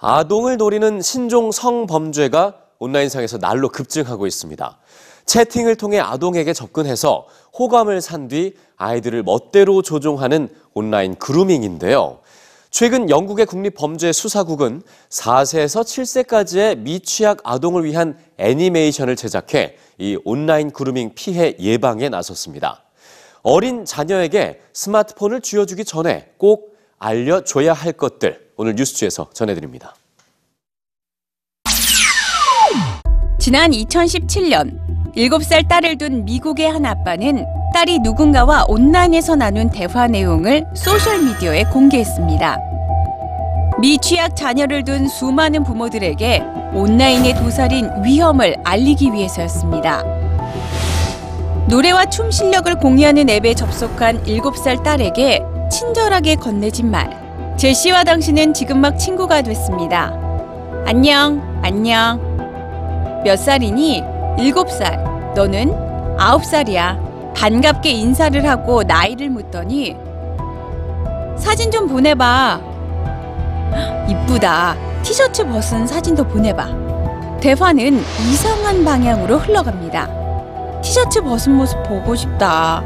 아동을 노리는 신종 성범죄가 온라인상에서 날로 급증하고 있습니다. 채팅을 통해 아동에게 접근해서 호감을 산 뒤 아이들을 멋대로 조종하는 온라인 그루밍인데요. 최근 영국의 국립범죄수사국은 4세에서 7세까지의 미취학 아동을 위한 애니메이션을 제작해 이 온라인 그루밍 피해 예방에 나섰습니다. 어린 자녀에게 스마트폰을 쥐어주기 전에 꼭 알려줘야 할 것들 오늘 뉴스주에서 전해드립니다. 지난 2017년 7살 딸을 둔 미국의 한 아빠는 딸이 누군가와 온라인에서 나눈 대화 내용을 소셜미디어에 공개했습니다. 미취학 자녀를 둔 수많은 부모들에게 온라인의 도살인 위험을 알리기 위해서였습니다. 노래와 춤 실력을 공유하는 앱에 접속한 7살 딸에게 친절하게 건네진 말. 제시와 당신은 지금 막 친구가 됐습니다. 안녕, 안녕. 몇 살이니? 일곱 살. 너는? 아홉 살이야. 반갑게 인사를 하고 나이를 묻더니 사진 좀 보내봐. 헉, 이쁘다. 티셔츠 벗은 사진도 보내봐. 대화는 이상한 방향으로 흘러갑니다. 티셔츠 벗은 모습 보고 싶다.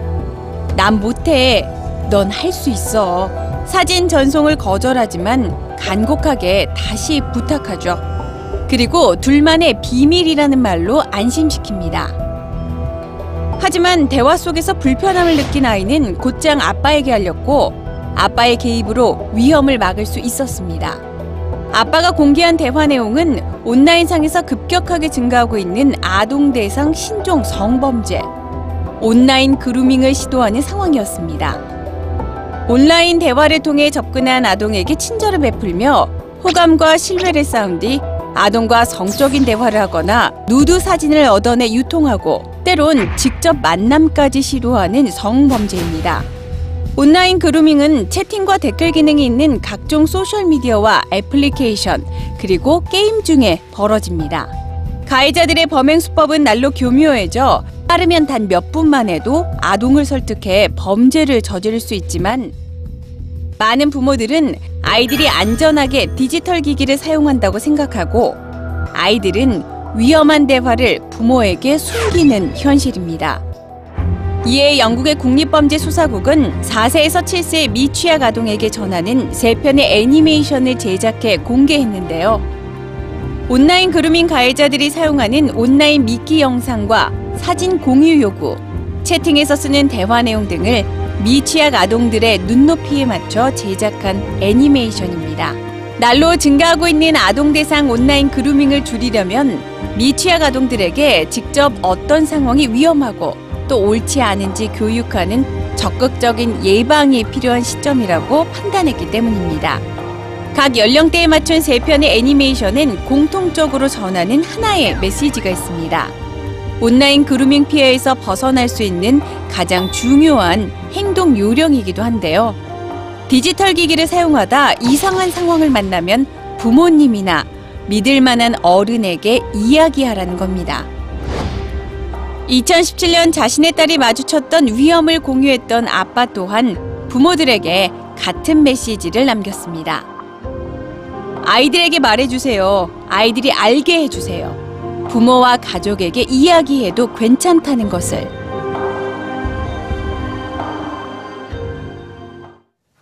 난 못해. 넌 할 수 있어. 사진 전송을 거절하지만 간곡하게 다시 부탁하죠. 그리고 둘만의 비밀이라는 말로 안심시킵니다. 하지만 대화 속에서 불편함을 느낀 아이는 곧장 아빠에게 알렸고 아빠의 개입으로 위험을 막을 수 있었습니다. 아빠가 공개한 대화 내용은 온라인상에서 급격하게 증가하고 있는 아동 대상 신종 성범죄, 온라인 그루밍을 시도하는 상황이었습니다. 온라인 대화를 통해 접근한 아동에게 친절을 베풀며 호감과 신뢰를 쌓은 뒤 아동과 성적인 대화를 하거나 누드 사진을 얻어내 유통하고 때론 직접 만남까지 시도하는 성범죄입니다. 온라인 그루밍은 채팅과 댓글 기능이 있는 각종 소셜미디어와 애플리케이션, 그리고 게임 중에 벌어집니다. 가해자들의 범행 수법은 날로 교묘해져 빠르면 단 몇 분만 해도 아동을 설득해 범죄를 저지를 수 있지만 많은 부모들은 아이들이 안전하게 디지털 기기를 사용한다고 생각하고 아이들은 위험한 대화를 부모에게 숨기는 현실입니다. 이에 영국의 국립범죄수사국은 4세에서 7세 미취학 아동에게 전하는 세 편의 애니메이션을 제작해 공개했는데요. 온라인 그루밍 가해자들이 사용하는 온라인 미끼 영상과 사진 공유 요구, 채팅에서 쓰는 대화 내용 등을 미취학 아동들의 눈높이에 맞춰 제작한 애니메이션입니다. 날로 증가하고 있는 아동 대상 온라인 그루밍을 줄이려면 미취학 아동들에게 직접 어떤 상황이 위험하고 또 옳지 않은지 교육하는 적극적인 예방이 필요한 시점이라고 판단했기 때문입니다. 각 연령대에 맞춘 세 편의 애니메이션은 공통적으로 전하는 하나의 메시지가 있습니다. 온라인 그루밍 피해에서 벗어날 수 있는 가장 중요한 행동 요령이기도 한데요. 디지털 기기를 사용하다 이상한 상황을 만나면 부모님이나 믿을 만한 어른에게 이야기하라는 겁니다. 2017년 자신의 딸이 마주쳤던 위험을 공유했던 아빠 또한 부모들에게 같은 메시지를 남겼습니다. 아이들에게 말해주세요. 아이들이 알게 해주세요. 부모와 가족에게 이야기해도 괜찮다는 것을.